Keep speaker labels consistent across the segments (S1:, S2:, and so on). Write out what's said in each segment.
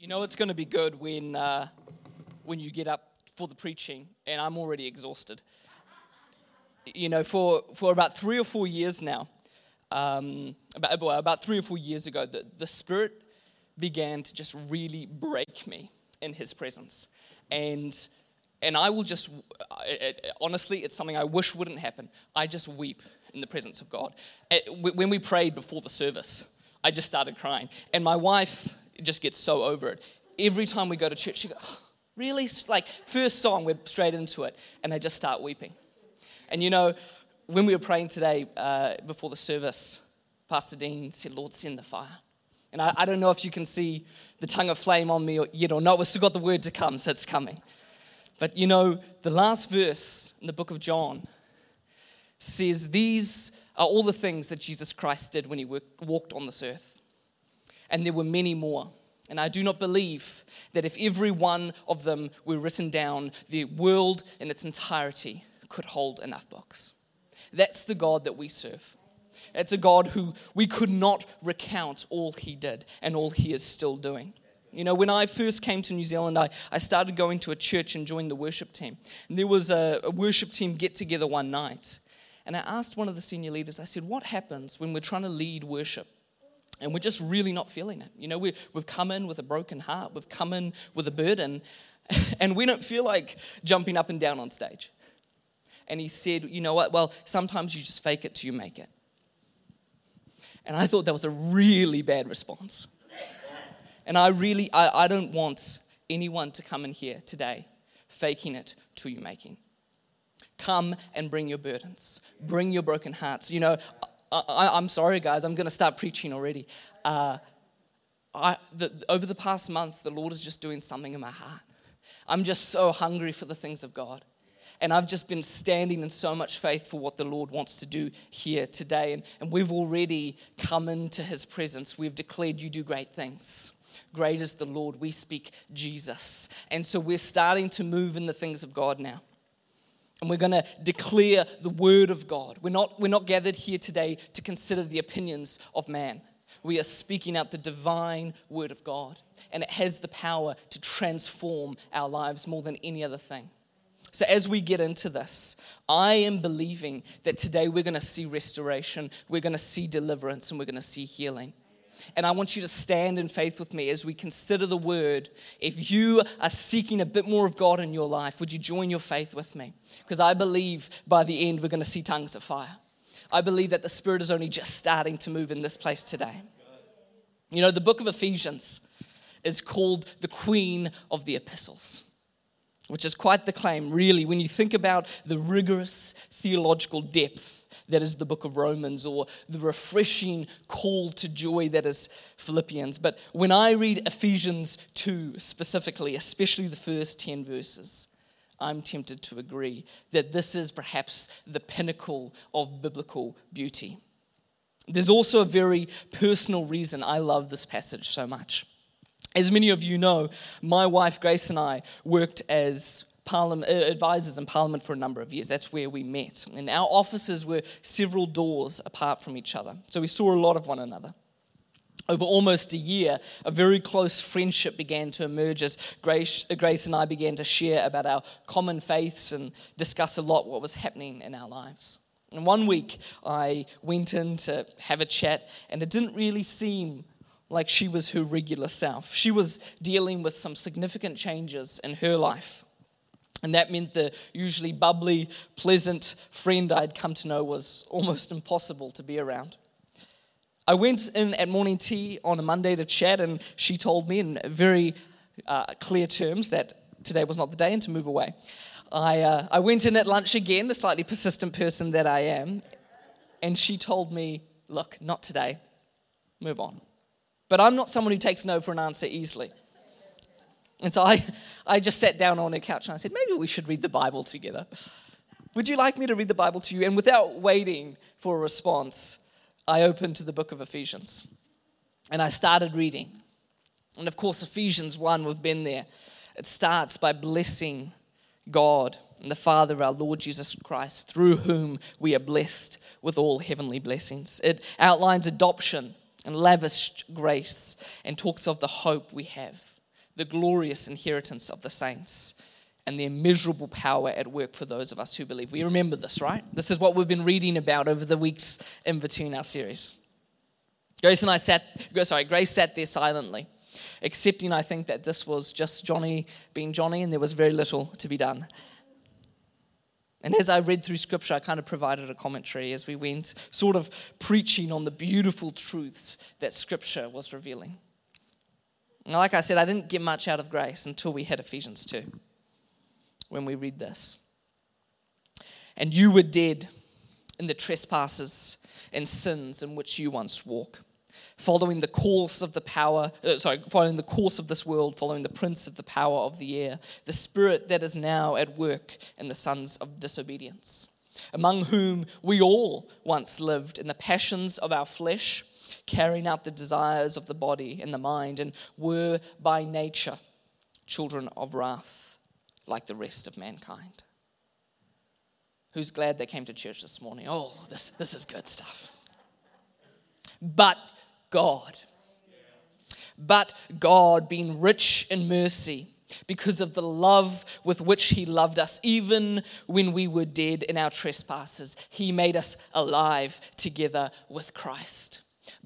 S1: You know it's going to be good when uh, when you get up for the preaching, and I'm already exhausted. You know, for for about three or four years now, um, about well, about three or four years ago, the, the Spirit began to just really break me in His presence, and and I will just it, it, honestly, it's something I wish wouldn't happen. I just weep in the presence of God. It, when we prayed before the service, I just started crying, and my wife just gets so over it. Every time we go to church, she goes, oh, Really? Like, first song, we're straight into it. And they just start weeping. And you know, when we were praying today uh, before the service, Pastor Dean said, Lord, send the fire. And I, I, don't know if you can see the tongue of flame on me yet or not. We've still got the word to come, so it's coming. But you know, the last verse in the book of John says, These are all the things that Jesus Christ did when he walked on this earth. And there were many more. And I do not believe that if every one of them were written down, the world in its entirety could hold enough books. That's the God that we serve. It's a God who we could not recount all he did and all he is still doing. You know, when I first came to New Zealand, I, I started going to a church and joined the worship team. And there was a, a worship team get together one night. And I asked one of the senior leaders, I said, What happens when we're trying to lead worship? And we're just really not feeling it. You know, we, we've come in with a broken heart, we've come in with a burden, and we don't feel like jumping up and down on stage. And he said, You know what? Well, sometimes you just fake it till you make it. And I thought that was a really bad response. And I really, I, I don't want anyone to come in here today faking it till you making. Come and bring your burdens, bring your broken hearts. You know, I, am sorry, guys, I'm going to start preaching already. Uh, I, the, over the past month, the Lord is just doing something in my heart. I'm just so hungry for the things of God. And I've just been standing in so much faith for what the Lord wants to do here today. And, and we've already come into his presence. We've declared, You do great things. Great is the Lord. We speak Jesus. And so we're starting to move in the things of God now and we're going to declare the word of God. We're not, we're not gathered here today to consider the opinions of man. We are speaking out the divine word of God, and it has the power to transform our lives more than any other thing. So, as we get into this, I am believing that today we're going to see restoration, we're going to see deliverance, and we're going to see healing. And I want you to stand in faith with me as we consider the word. If you are seeking a bit more of God in your life, would you join your faith with me? Because I believe by the end we're going to see tongues of fire. I believe that the Spirit is only just starting to move in this place today. You know, the book of Ephesians is called the Queen of the Epistles which is quite the claim, really, when you think about the rigorous theological depth that is the book of Romans, or the refreshing call to joy that is Philippians. But when I read Ephesians 2 specifically, especially the first 10 verses, I'm tempted to agree that this is perhaps the pinnacle of biblical beauty. There's also a very personal reason I love this passage so much. As many of you know, my wife Grace and I worked as parliament, uh, advisors in Parliament for a number of years. That's where we met. And our offices were several doors apart from each other. So we saw a lot of one another. Over almost a year, a very close friendship began to emerge as Grace, Grace and I began to share about our common faiths and discuss a lot what was happening in our lives. And one week, I went in to have a chat, and it didn't really seem like she was her regular self. She was dealing with some significant changes in her life. And that meant the usually bubbly, pleasant friend I'd come to know was almost impossible to be around. I went in at morning tea on a Monday to chat, and she told me in very uh, clear terms that today was not the day and to move away. I, uh, I went in at lunch again, the slightly persistent person that I am, and she told me, Look, not today, move on. But I'm not someone who takes no for an answer easily. And so I, I just sat down on a couch and I said, maybe we should read the Bible together. Would you like me to read the Bible to you? And without waiting for a response, I opened to the book of Ephesians and I started reading. And of course, Ephesians 1, we've been there. It starts by blessing God and the Father of our Lord Jesus Christ, through whom we are blessed with all heavenly blessings. It outlines adoption and lavished grace and talks of the hope we have the glorious inheritance of the saints, and the immeasurable power at work for those of us who believe. We remember this, right? This is what we've been reading about over the weeks in between our series. Grace and I sat, sorry, Grace sat there silently, accepting, I think, that this was just Johnny being Johnny and there was very little to be done. And as I read through scripture, I kind of provided a commentary as we went, sort of preaching on the beautiful truths that scripture was revealing. And like I said, I didn't get much out of grace until we hit Ephesians 2 when we read this. And you were dead in the trespasses and sins in which you once walked following the course of the power, uh, sorry, following the course of this world, following the prince of the power of the air, the spirit that is now at work in the sons of disobedience, among whom we all once lived in the passions of our flesh, carrying out the desires of the body and the mind, and were by nature children of wrath, like the rest of mankind. Who's glad they came to church this morning? Oh, this, this is good stuff. But God. But God, being rich in mercy, because of the love with which He loved us, even when we were dead in our trespasses, He made us alive together with Christ.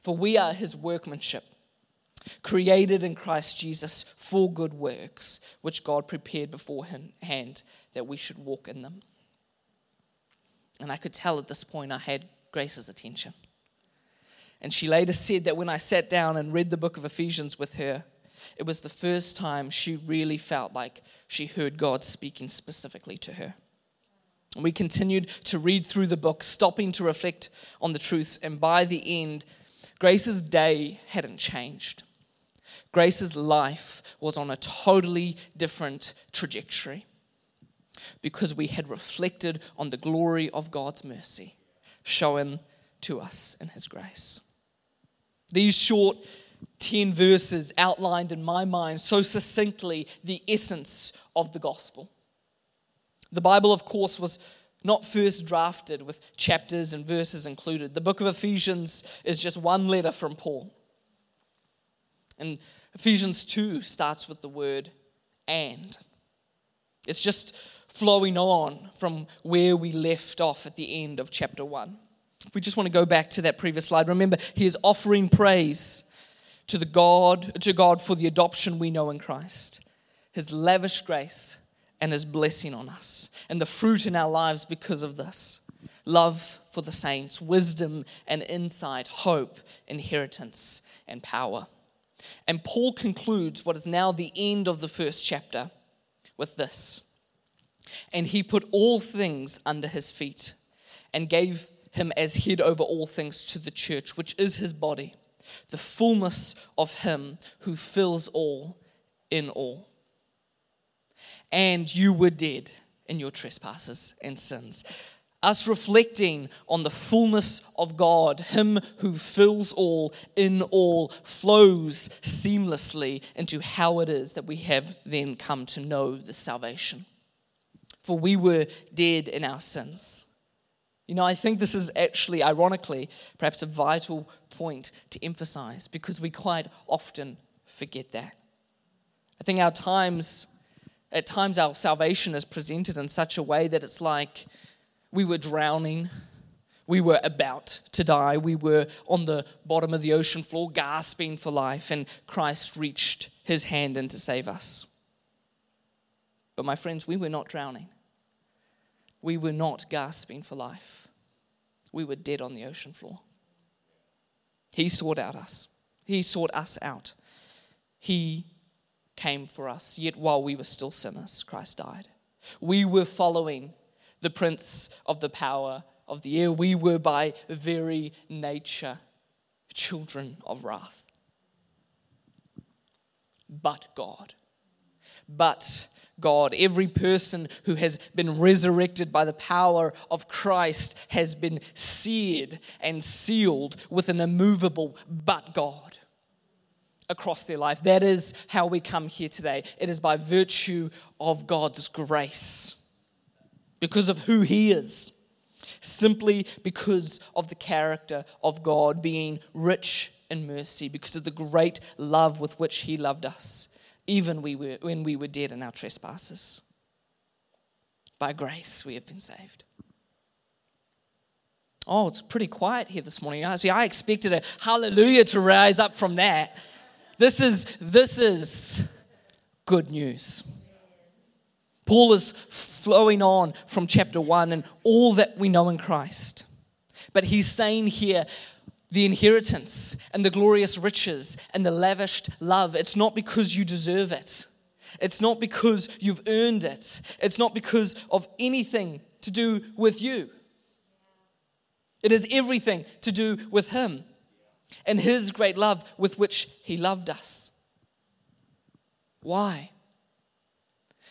S1: For we are his workmanship, created in Christ Jesus for good works, which God prepared beforehand that we should walk in them. And I could tell at this point I had Grace's attention. And she later said that when I sat down and read the book of Ephesians with her, it was the first time she really felt like she heard God speaking specifically to her. And we continued to read through the book, stopping to reflect on the truths. And by the end, Grace's day hadn't changed. Grace's life was on a totally different trajectory because we had reflected on the glory of God's mercy shown to us in His grace. These short 10 verses outlined in my mind so succinctly the essence of the gospel. The Bible, of course, was not first drafted with chapters and verses included. The book of Ephesians is just one letter from Paul. And Ephesians 2 starts with the word and. It's just flowing on from where we left off at the end of chapter 1. If we just want to go back to that previous slide, remember he is offering praise to the God to God for the adoption we know in Christ. His lavish grace and his blessing on us and the fruit in our lives because of this. Love for the saints, wisdom and insight, hope, inheritance and power. And Paul concludes what is now the end of the first chapter with this. And he put all things under his feet and gave him as head over all things to the church, which is his body, the fullness of him who fills all in all. And you were dead in your trespasses and sins. Us reflecting on the fullness of God, Him who fills all in all, flows seamlessly into how it is that we have then come to know the salvation for we were dead in our sins. You know, I think this is actually, ironically, perhaps a vital point to emphasize because we quite often forget that. I think our times, at times, our salvation is presented in such a way that it's like we were drowning, we were about to die, we were on the bottom of the ocean floor gasping for life, and Christ reached his hand in to save us. But, my friends, we were not drowning. We were not gasping for life. We were dead on the ocean floor. He sought out us. He sought us out. He came for us. Yet while we were still sinners, Christ died. We were following the prince of the power of the air. We were by very nature children of wrath. But God but God. Every person who has been resurrected by the power of Christ has been seared and sealed with an immovable but God across their life. That is how we come here today. It is by virtue of God's grace, because of who He is. Simply because of the character of God being rich in mercy, because of the great love with which He loved us even we were, when we were dead in our trespasses. By grace, we have been saved. Oh, it's pretty quiet here this morning. See, I expected a hallelujah to rise up from that. This is, this is good news. Paul is flowing on from chapter 1 and all that we know in Christ. But he's saying here, the inheritance and the glorious riches and the lavished love. It's not because you deserve it. It's not because you've earned it. It's not because of anything to do with you. It is everything to do with Him and His great love with which He loved us. Why?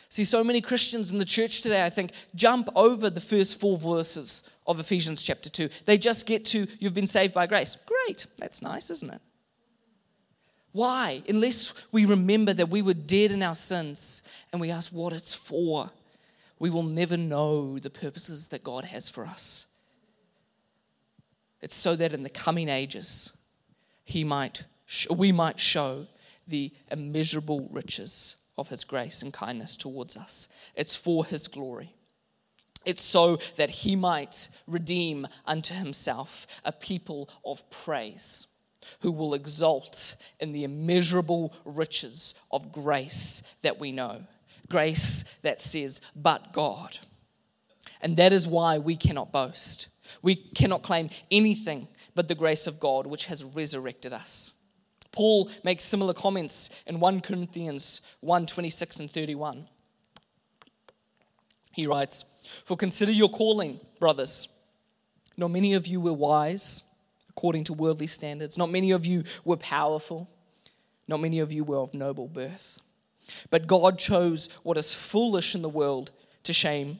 S1: See, so many Christians in the church today, I think, jump over the first four verses of Ephesians chapter 2. They just get to, you've been saved by grace. Great, that's nice, isn't it? Why? Unless we remember that we were dead in our sins and we ask what it's for, we will never know the purposes that God has for us. It's so that in the coming ages, he might, we might show the immeasurable riches of his grace and kindness towards us. It's for his glory. It's so that he might redeem unto himself a people of praise who will exult in the immeasurable riches of grace that we know. Grace that says, but God. And that is why we cannot boast. We cannot claim anything but the grace of God which has resurrected us. Paul makes similar comments in 1 Corinthians 1 26 and 31. He writes, For consider your calling, brothers. Not many of you were wise according to worldly standards, not many of you were powerful, not many of you were of noble birth. But God chose what is foolish in the world to shame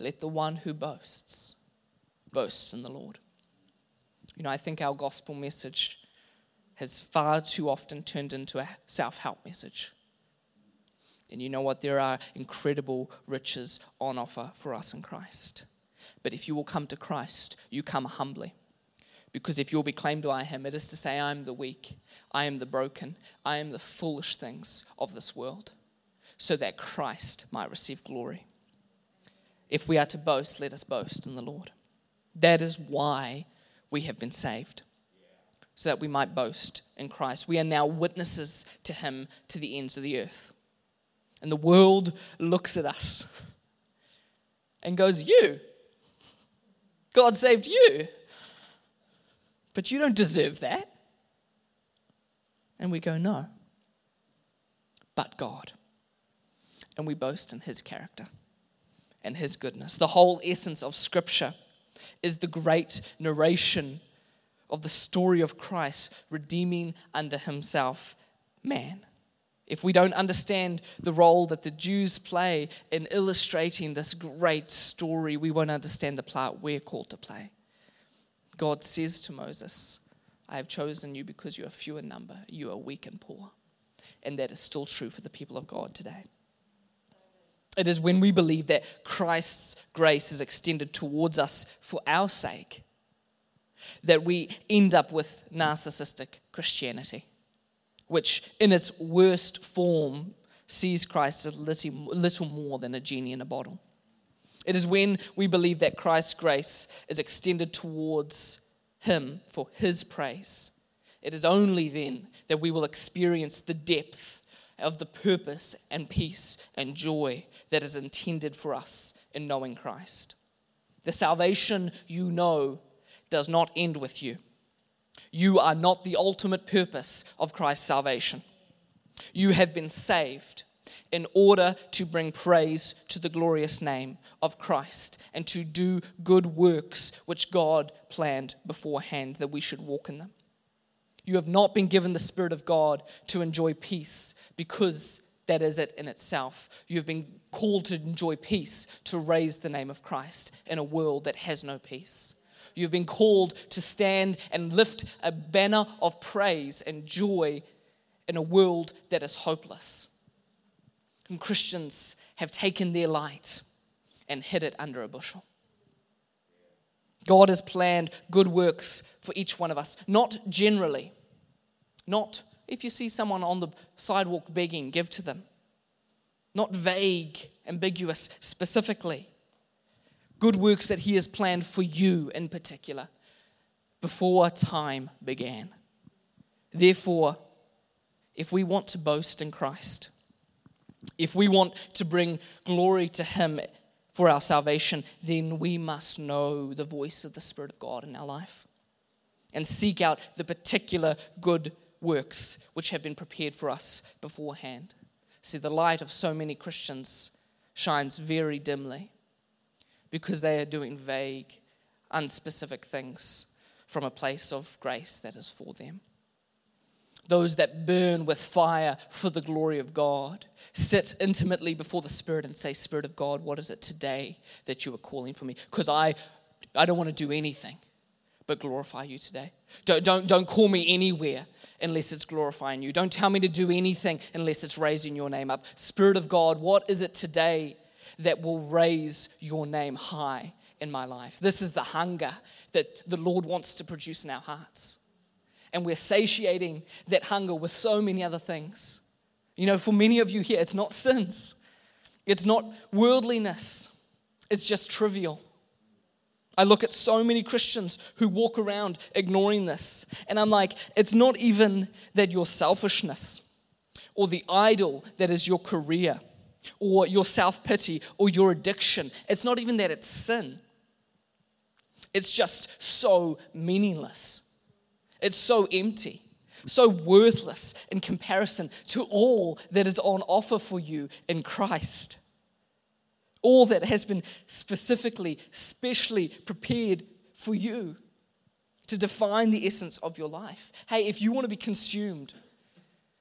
S1: let the one who boasts boast in the Lord. You know, I think our gospel message has far too often turned into a self help message. And you know what? There are incredible riches on offer for us in Christ. But if you will come to Christ, you come humbly. Because if you'll be claimed by Him, it is to say, I am the weak, I am the broken, I am the foolish things of this world, so that Christ might receive glory. If we are to boast, let us boast in the Lord. That is why we have been saved, so that we might boast in Christ. We are now witnesses to Him to the ends of the earth. And the world looks at us and goes, You, God saved you, but you don't deserve that. And we go, No, but God. And we boast in His character and his goodness. The whole essence of Scripture is the great narration of the story of Christ redeeming under himself man. If we don't understand the role that the Jews play in illustrating this great story, we won't understand the part we're called to play. God says to Moses, I have chosen you because you are few in number, you are weak and poor. And that is still true for the people of God today. It is when we believe that Christ's grace is extended towards us for our sake that we end up with narcissistic Christianity, which in its worst form sees Christ as little more than a genie in a bottle. It is when we believe that Christ's grace is extended towards Him for His praise. It is only then that we will experience the depth of the purpose and peace and joy that is intended for us in knowing Christ. The salvation you know does not end with you. You are not the ultimate purpose of Christ's salvation. You have been saved in order to bring praise to the glorious name of Christ and to do good works which God planned beforehand that we should walk in them. You have not been given the Spirit of God to enjoy peace because that is it in itself. You have been called to enjoy peace, to raise the name of Christ in a world that has no peace. You've been called to stand and lift a banner of praise and joy in a world that is hopeless. And Christians have taken their light and hid it under a bushel. God has planned good works for each one of us, not generally, not if you see someone on the sidewalk begging, give to them, not vague, ambiguous, specifically. Good works that He has planned for you in particular before time began. Therefore, if we want to boast in Christ, if we want to bring glory to Him for our salvation, then we must know the voice of the Spirit of God in our life and seek out the particular good works which have been prepared for us beforehand. See, the light of so many Christians shines very dimly because they are doing vague, unspecific things from a place of grace that is for them those that burn with fire for the glory of God. Sit intimately before the Spirit and say, Spirit of God, what is it today that you are calling for me? Because I, I don't want to do anything but glorify you today. Don't, don't, don't call me anywhere unless it's glorifying you. Don't tell me to do anything unless it's raising your name up. Spirit of God, what is it today that will raise your name high in my life? This is the hunger that the Lord wants to produce in our hearts and we're satiating that hunger with so many other things. You know, for many of you here, it's not sins, it's not worldliness, it's just trivial. I look at so many Christians who walk around ignoring this, and I'm like, it's not even that your selfishness or the idol that is your career or your self pity or your addiction. It's not even that it's sin. It's just so meaningless. It's so empty, so worthless in comparison to all that is on offer for you in Christ. All that has been specifically, specially prepared for you to define the essence of your life. Hey, if you want to be consumed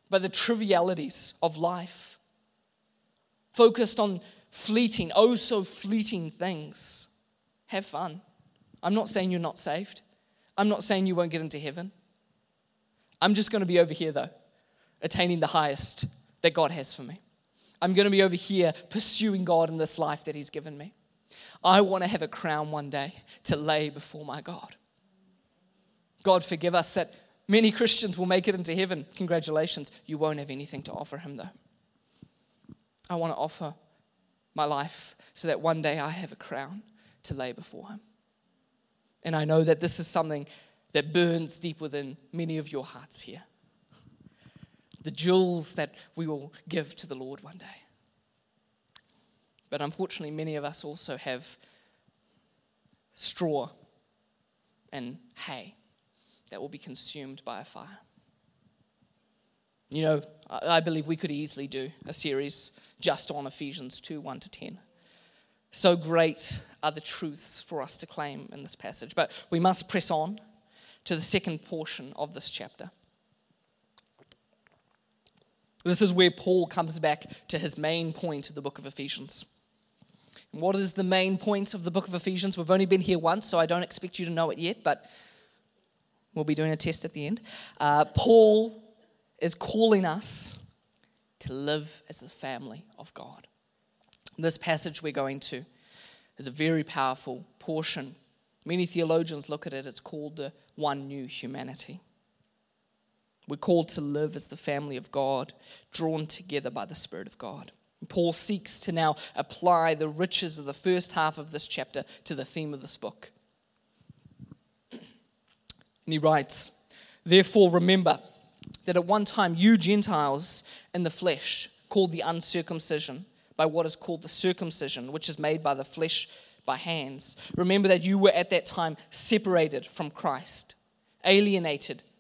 S1: by the trivialities of life, focused on fleeting, oh so fleeting things, have fun. I'm not saying you're not saved. I'm not saying you won't get into heaven. I'm just going to be over here, though, attaining the highest that God has for me. I'm going to be over here pursuing God in this life that He's given me. I want to have a crown one day to lay before my God. God, forgive us that many Christians will make it into heaven. Congratulations. You won't have anything to offer Him, though. I want to offer my life so that one day I have a crown to lay before Him. And I know that this is something that burns deep within many of your hearts here. The jewels that we will give to the Lord one day. But unfortunately, many of us also have straw and hay that will be consumed by a fire. You know, I believe we could easily do a series just on Ephesians 2 1 to 10. So great are the truths for us to claim in this passage. But we must press on to the second portion of this chapter. This is where Paul comes back to his main point of the book of Ephesians. And what is the main point of the book of Ephesians? We've only been here once, so I don't expect you to know it yet, but we'll be doing a test at the end. Uh, Paul is calling us to live as the family of God. This passage we're going to is a very powerful portion. Many theologians look at it, it's called the one new humanity. We're called to live as the family of God, drawn together by the Spirit of God. Paul seeks to now apply the riches of the first half of this chapter to the theme of this book. And he writes, Therefore, remember that at one time you Gentiles in the flesh, called the uncircumcision, by what is called the circumcision, which is made by the flesh by hands. Remember that you were at that time separated from Christ, alienated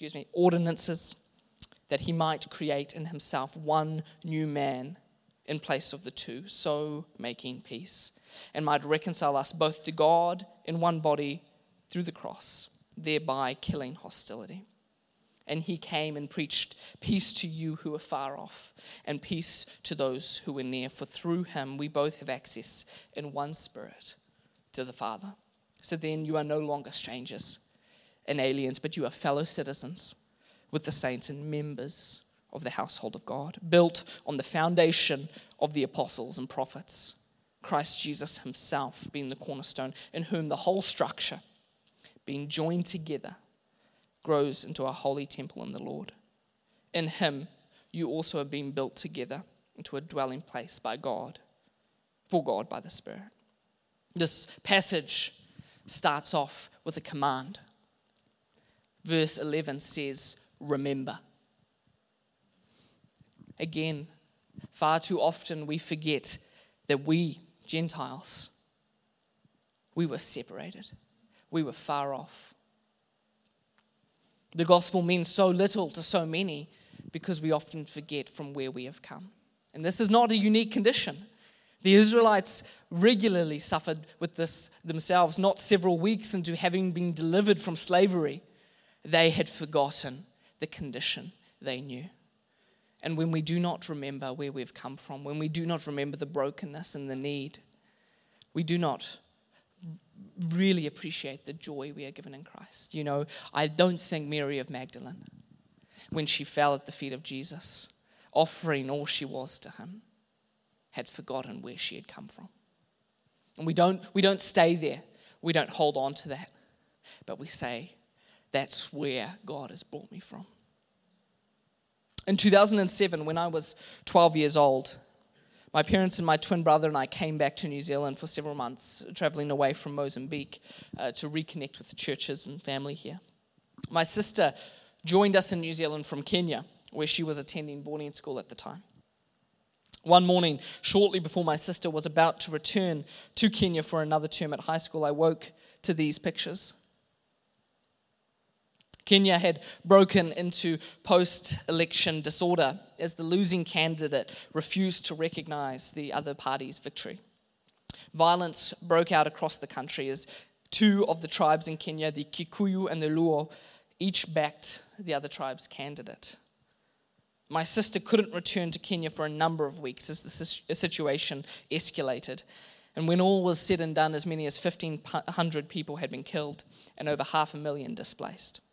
S1: excuse me, ordinances that he might create in himself one new man in place of the two, so making peace, and might reconcile us both to God in one body through the cross, thereby killing hostility and he came and preached peace to you who are far off and peace to those who are near. For through him we both have access in one spirit to the Father. So then you are no longer strangers and aliens, but you are fellow citizens with the saints and members of the household of God, built on the foundation of the apostles and prophets, Christ Jesus himself being the cornerstone, in whom the whole structure, being joined together, grows into a holy temple in the Lord. In him, you also have been built together into a dwelling place by God, for God by the Spirit. This passage starts off with a command. Verse 11 says, Remember. Again, far too often we forget that we, Gentiles, we were separated, we were far off. The gospel means so little to so many because we often forget from where we have come. And this is not a unique condition. The Israelites regularly suffered with this themselves, not several weeks into having been delivered from slavery. They had forgotten the condition they knew. And when we do not remember where we've come from, when we do not remember the brokenness and the need, we do not really appreciate the joy we are given in Christ. You know, I don't think Mary of Magdalene, when she fell at the feet of Jesus, offering all she was to him, had forgotten where she had come from. And we don't, we don't stay there, we don't hold on to that, but we say, that's where God has brought me from. In 2007, when I was 12 years old, my parents and my twin brother and I came back to New Zealand for several months, traveling away from Mozambique uh, to reconnect with churches and family here. My sister joined us in New Zealand from Kenya, where she was attending boarding school at the time. One morning, shortly before my sister was about to return to Kenya for another term at high school, I woke to these pictures. Kenya had broken into post election disorder as the losing candidate refused to recognize the other party's victory. Violence broke out across the country as two of the tribes in Kenya, the Kikuyu and the Luo, each backed the other tribe's candidate. My sister couldn't return to Kenya for a number of weeks as the situation escalated. And when all was said and done, as many as 1,500 people had been killed and over half a million displaced.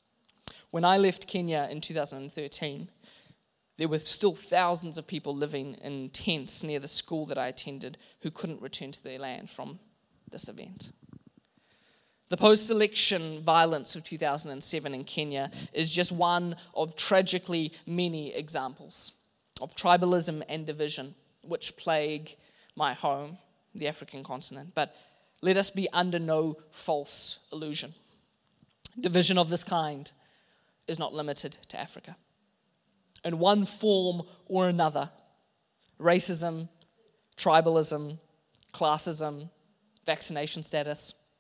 S1: When I left Kenya in 2013, there were still thousands of people living in tents near the school that I attended who couldn't return to their land from this event. The post election violence of 2007 in Kenya is just one of tragically many examples of tribalism and division which plague my home, the African continent. But let us be under no false illusion. Division of this kind is not limited to Africa. In one form or another, racism, tribalism, classism, vaccination status,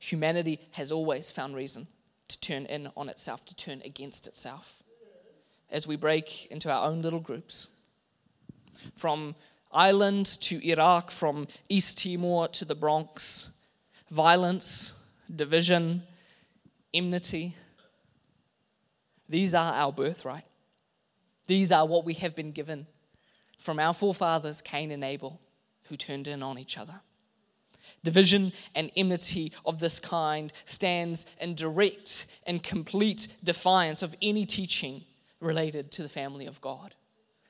S1: humanity has always found reason to turn in on itself, to turn against itself. As we break into our own little groups, from Ireland to Iraq, from East Timor to the Bronx, violence, division, enmity, these are our birthright. These are what we have been given from our forefathers, Cain and Abel, who turned in on each other. Division and enmity of this kind stands in direct and complete defiance of any teaching related to the family of God,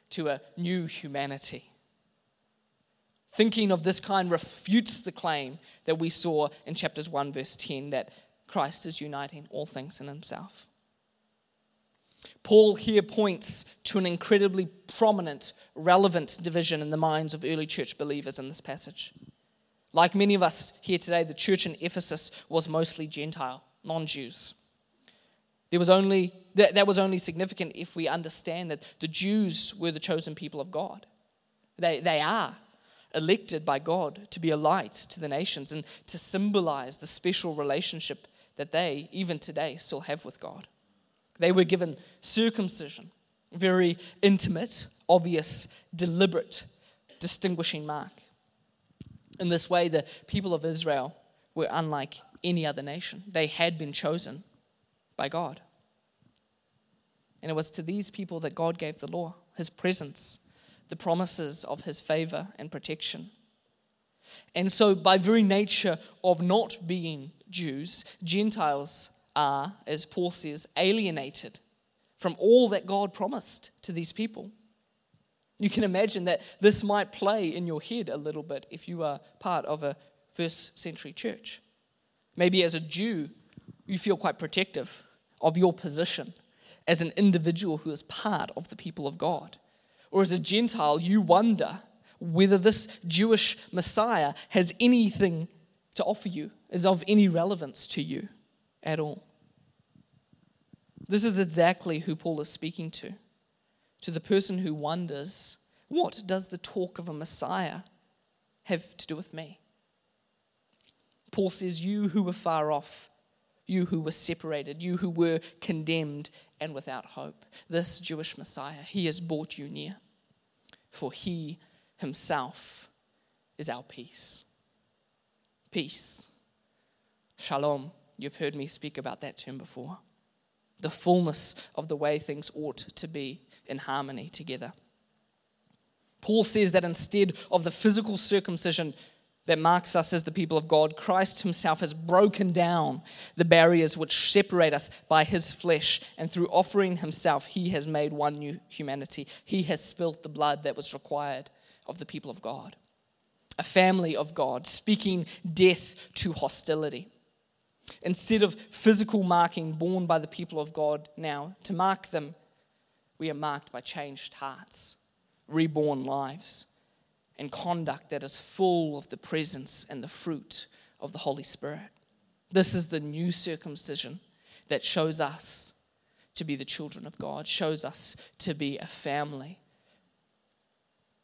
S1: to a new humanity. Thinking of this kind refutes the claim that we saw in chapters 1, verse 10, that Christ is uniting all things in himself. Paul here points to an incredibly prominent, relevant division in the minds of early church believers in this passage. Like many of us here today, the church in Ephesus was mostly Gentile, non Jews. There was only, that, that was only significant if we understand that the Jews were the chosen people of God. They, they are elected by God to be a light to the nations and to symbolize the special relationship that they, even today, still have with God. They were given circumcision, very intimate, obvious, deliberate, distinguishing mark. In this way, the people of Israel were unlike any other nation. They had been chosen by God. And it was to these people that God gave the law, his presence, the promises of his favor and protection. And so, by very nature of not being Jews, Gentiles are, as Paul says, alienated from all that God promised to these people. You can imagine that this might play in your head a little bit if you are part of a first century church. Maybe as a Jew, you feel quite protective of your position as an individual who is part of the people of God. Or as a Gentile, you wonder whether this Jewish Messiah has anything to offer you, is of any relevance to you at all. This is exactly who Paul is speaking to to the person who wonders, what does the talk of a Messiah have to do with me? Paul says, You who were far off, you who were separated, you who were condemned and without hope, this Jewish Messiah, he has brought you near, for he himself is our peace. Peace. Shalom. You've heard me speak about that term before. The fullness of the way things ought to be in harmony together. Paul says that instead of the physical circumcision that marks us as the people of God, Christ himself has broken down the barriers which separate us by his flesh, and through offering himself, he has made one new humanity. He has spilt the blood that was required of the people of God, a family of God, speaking death to hostility. Instead of physical marking borne by the people of God now, to mark them we are marked by changed hearts, reborn lives, and conduct that is full of the presence and the fruit of the Holy Spirit. This is the new circumcision that shows us to be the children of God, shows us to be a family.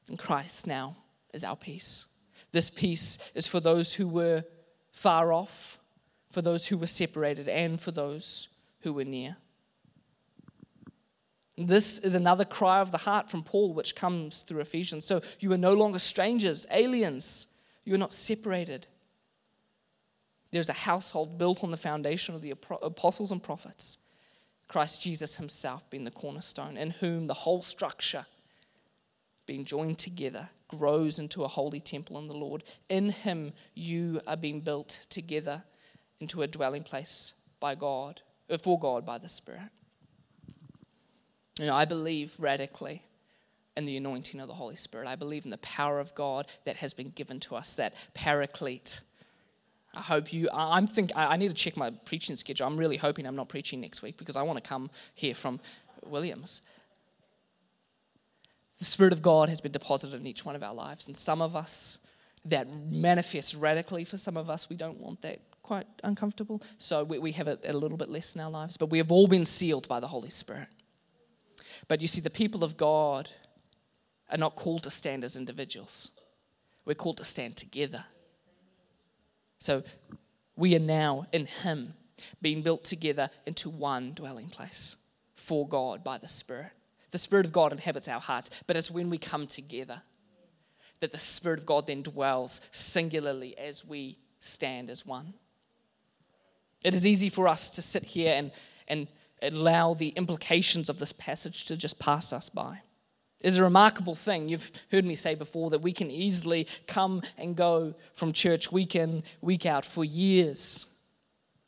S1: And Christ now is our peace. This peace is for those who were far off, for those who were separated, and for those who were near. This is another cry of the heart from Paul, which comes through Ephesians. So you are no longer strangers, aliens. You are not separated. There's a household built on the foundation of the apostles and prophets, Christ Jesus himself being the cornerstone, in whom the whole structure, being joined together, grows into a holy temple in the Lord. In him you are being built together into a dwelling place by God, uh, for God by the Spirit. You know, I believe radically in the anointing of the Holy Spirit. I believe in the power of God that has been given to us, that paraclete. I hope you. I'm think. I need to check my preaching schedule. I'm really hoping I'm not preaching next week because I want to come here from Williams. The Spirit of God has been deposited in each one of our lives, and some of us that manifests radically. For some of us, we don't want that. Quite uncomfortable. So we, we have it a little bit less in our lives, but we have all been sealed by the Holy Spirit. But you see, the people of God are not called to stand as individuals, we're called to stand together. So we are now in Him, being built together into one dwelling place for God by the Spirit. The Spirit of God inhabits our hearts, but it's when we come together that the Spirit of God then dwells singularly as we stand as one. It is easy for us to sit here and, and allow the implications of this passage to just pass us by. It's a remarkable thing. You've heard me say before that we can easily come and go from church week in, week out for years,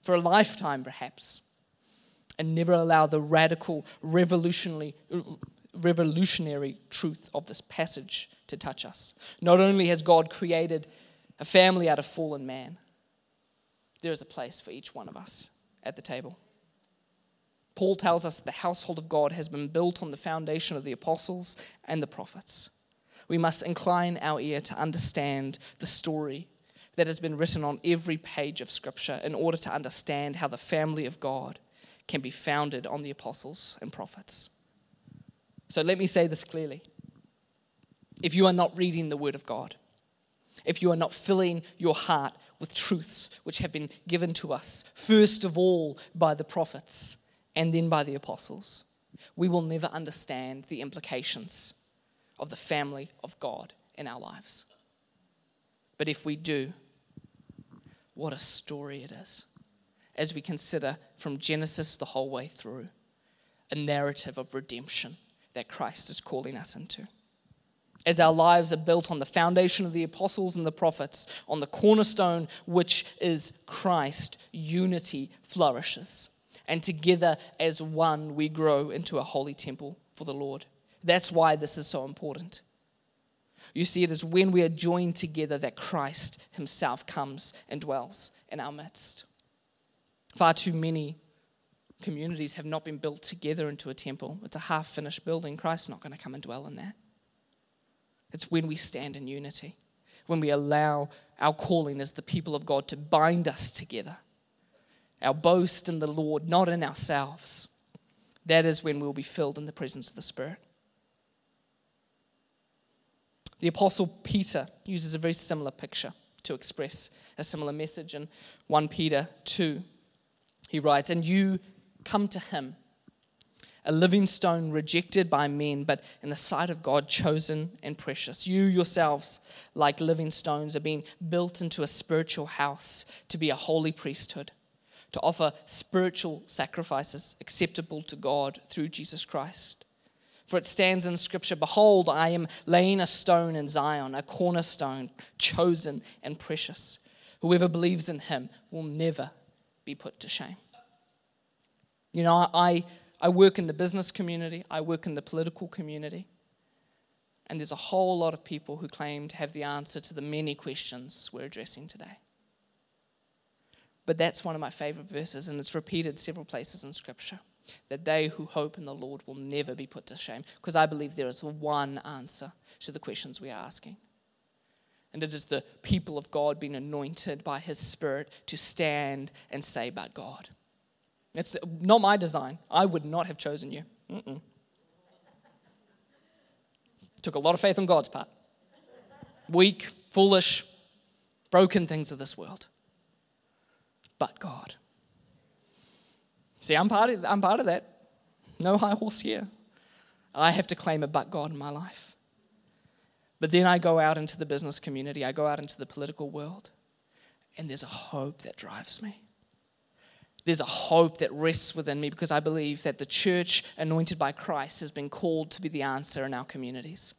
S1: for a lifetime perhaps. and never allow the radical, revolutionary, revolutionary truth of this passage to touch us. Not only has God created a family out of fallen man, there is a place for each one of us at the table. Paul tells us that the household of God has been built on the foundation of the apostles and the prophets. We must incline our ear to understand the story that has been written on every page of Scripture in order to understand how the family of God can be founded on the apostles and prophets. So let me say this clearly. If you are not reading the Word of God, if you are not filling your heart with truths which have been given to us, first of all by the prophets and then by the apostles, we will never understand the implications of the family of God in our lives. But if we do, what a story it is as we consider from Genesis the whole way through a narrative of redemption that Christ is calling us into. As our lives are built on the foundation of the apostles and the prophets, on the cornerstone which is Christ, unity flourishes. And together as one, we grow into a holy temple for the Lord. That's why this is so important. You see, it is when we are joined together that Christ Himself comes and dwells in our midst. Far too many communities have not been built together into a temple. It's a half finished building. Christ's not going to come and dwell in that. It's when we stand in unity, when we allow our calling as the people of God to bind us together, our boast in the Lord, not in ourselves. That is when we'll be filled in the presence of the Spirit. The Apostle Peter uses a very similar picture to express a similar message in 1 Peter 2. He writes, And you come to him, a living stone rejected by men, but in the sight of God, chosen and precious. You yourselves, like living stones, are being built into a spiritual house to be a holy priesthood, to offer spiritual sacrifices acceptable to God through Jesus Christ. For it stands in Scripture Behold, I am laying a stone in Zion, a cornerstone, chosen and precious. Whoever believes in him will never be put to shame. You know, I, I work in the business community, I work in the political community, and there's a whole lot of people who claim to have the answer to the many questions we're addressing today. But that's one of my favorite verses, and it's repeated several places in Scripture that they who hope in the Lord will never be put to shame, because I believe there is one answer to the questions we are asking. And it is the people of God being anointed by His Spirit to stand and say, But God. It's not my design. I would not have chosen you. Mm-mm. Took a lot of faith on God's part. Weak, foolish, broken things of this world. But God. See, I'm part of, I'm part of that. No high horse here. I have to claim a but God in my life. But then I go out into the business community, I go out into the political world, and there's a hope that drives me there's a hope that rests within me because I believe that the church anointed by Christ has been called to be the answer in our communities.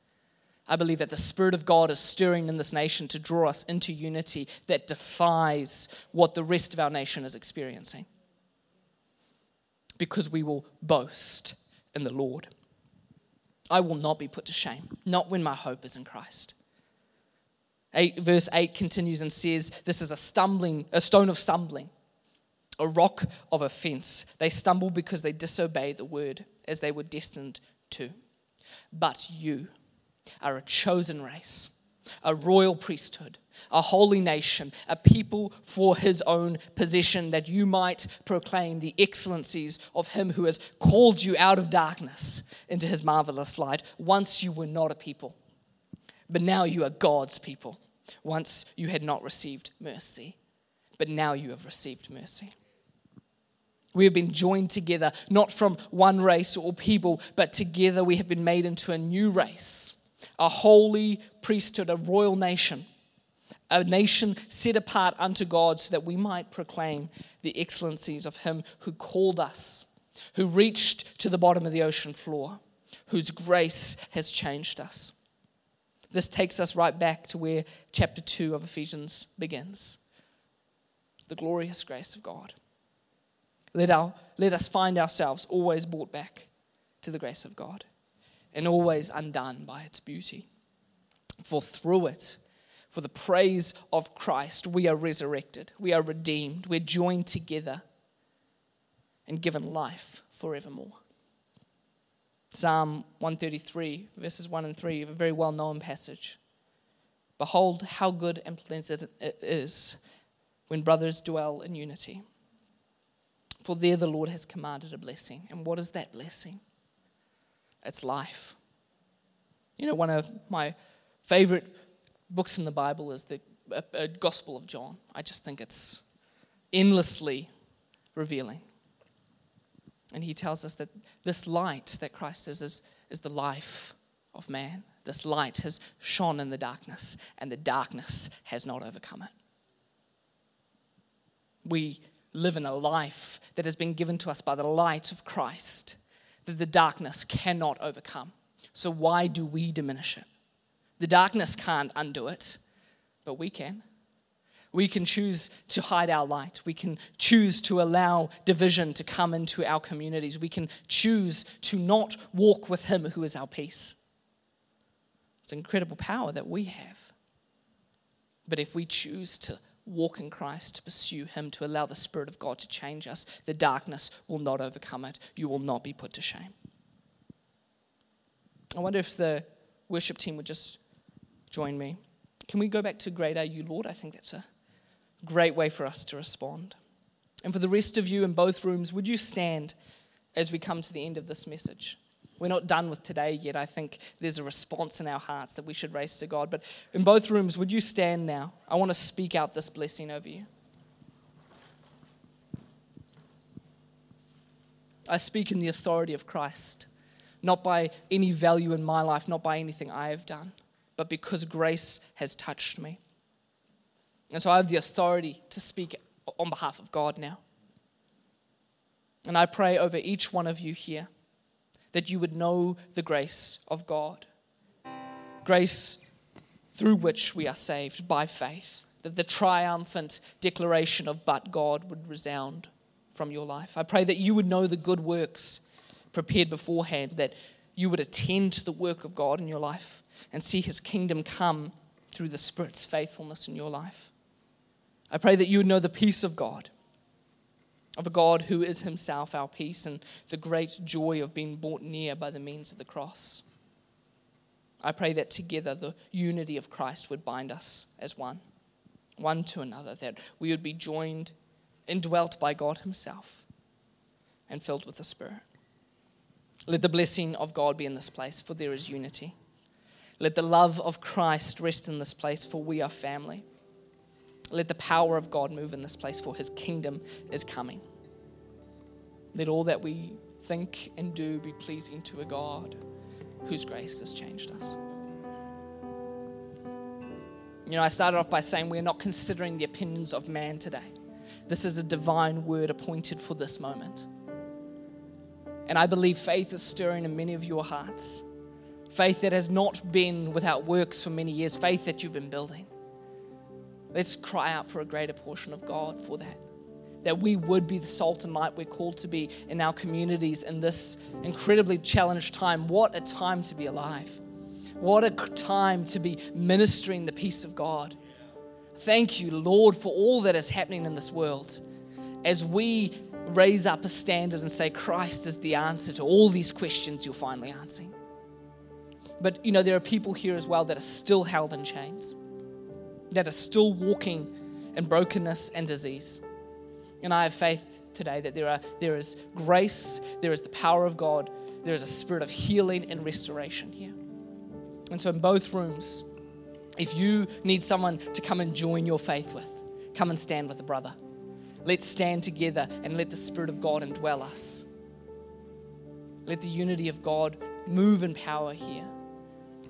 S1: I believe that the Spirit of God is stirring in this nation to draw us into unity that defies what the rest of our nation is experiencing. Because we will boast in the Lord. I will not be put to shame, not when my hope is in Christ. Eight, verse 8 continues and says, This is a stumbling, a stone of stumbling a rock of offense. They stumble because they disobey the word as they were destined to. But you are a chosen race, a royal priesthood, a holy nation, a people for his own possession, that you might proclaim the excellencies of him who has called you out of darkness into his marvelous light. Once you were not a people, but now you are God's people. Once you had not received mercy, but now you have received mercy. We have been joined together, not from one race or people, but together we have been made into a new race, a holy priesthood, a royal nation, a nation set apart unto God so that we might proclaim the excellencies of Him who called us, who reached to the bottom of the ocean floor, whose grace has changed us. This takes us right back to where chapter 2 of Ephesians begins the glorious grace of God Let, our, let us find ourselves always brought back to the grace of God and always undone by its beauty. For through it, for the praise of Christ, we are resurrected, we are redeemed, we're joined together and given life forevermore. Psalm 133, verses 1 and 3, a very well known passage. Behold, how good and pleasant it is when brothers dwell in unity. For there the Lord has commanded a blessing. And what is that blessing? It's life. You know, one of my favorite books in the Bible is the uh, Gospel of John. I just think it's endlessly revealing. And he tells us that this light that Christ is, is, is the life of man. This light has shone in the darkness, and the darkness has not overcome it. We live in a life that has been given to us by the light of Christ that the darkness cannot overcome. So, why do we diminish it? The darkness can't undo it, but we can. We can choose to hide our light. We can choose to allow division to come into our communities. We can choose to not walk with Him who is our peace. It's incredible power that we have. But if we choose to walk in Christ, to pursue Him, to allow the Spirit of God to change us, the darkness will not overcome it. You will not be put to shame. I wonder if the worship team would just join me. Can we go back to Great Are You, Lord? I think that's a great way for us to respond. And for the rest of you in both rooms, would you stand as we come to the end of this message? We're not done with today yet. I think there's a response in our hearts that we should raise to God. But in both rooms, would you stand now? I want to speak out this blessing over you. I speak in the authority of Christ, not by any value in my life, not by anything I have done, but because grace has touched me. And so I have the authority to speak on behalf of God now. And I pray over each one of you here that you would know the grace of God. Grace through which we are saved by faith, that the triumphant declaration of but God would resound from your life. I pray that you would know the good works prepared beforehand, that you would attend to the work of God in your life and see his kingdom come through the Spirit's faithfulness in your life. I pray that you would know the peace of God of a God who is himself our peace and the great joy of being brought near by the means of the cross. I pray that together the unity of Christ would bind us as one, one to another, that we would be joined, indwelt by God Himself, and filled with the Spirit. Let the blessing of God be in this place, for there is unity. Let the love of Christ rest in this place, for we are family. Let the power of God move in this place, for his kingdom is coming. Let all that we think and do be pleasing to a God whose grace has changed us. You know, I started off by saying we're not considering the opinions of man today. This is a divine word appointed for this moment. And I believe faith is stirring in many of your hearts. Faith that has not been without works for many years, faith that you've been building. Let's cry out for a greater portion of God for that. That we would be the salt and light we're called to be in our communities in this incredibly challenged time. What a time to be alive! What a time to be ministering the peace of God. Thank you, Lord, for all that is happening in this world. As we raise up a standard and say, Christ is the answer to all these questions you're finally answering. But you know, there are people here as well that are still held in chains that are still walking in brokenness and disease. And I have faith today that there, are, there is grace, there is the power of God, there is a spirit of healing and restoration here. And so, in both rooms, if you need someone to come and join your faith with, come and stand with a brother. Let's stand together and let the Spirit of God indwell us. Let the unity of God move in power here.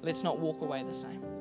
S1: Let's not walk away the same.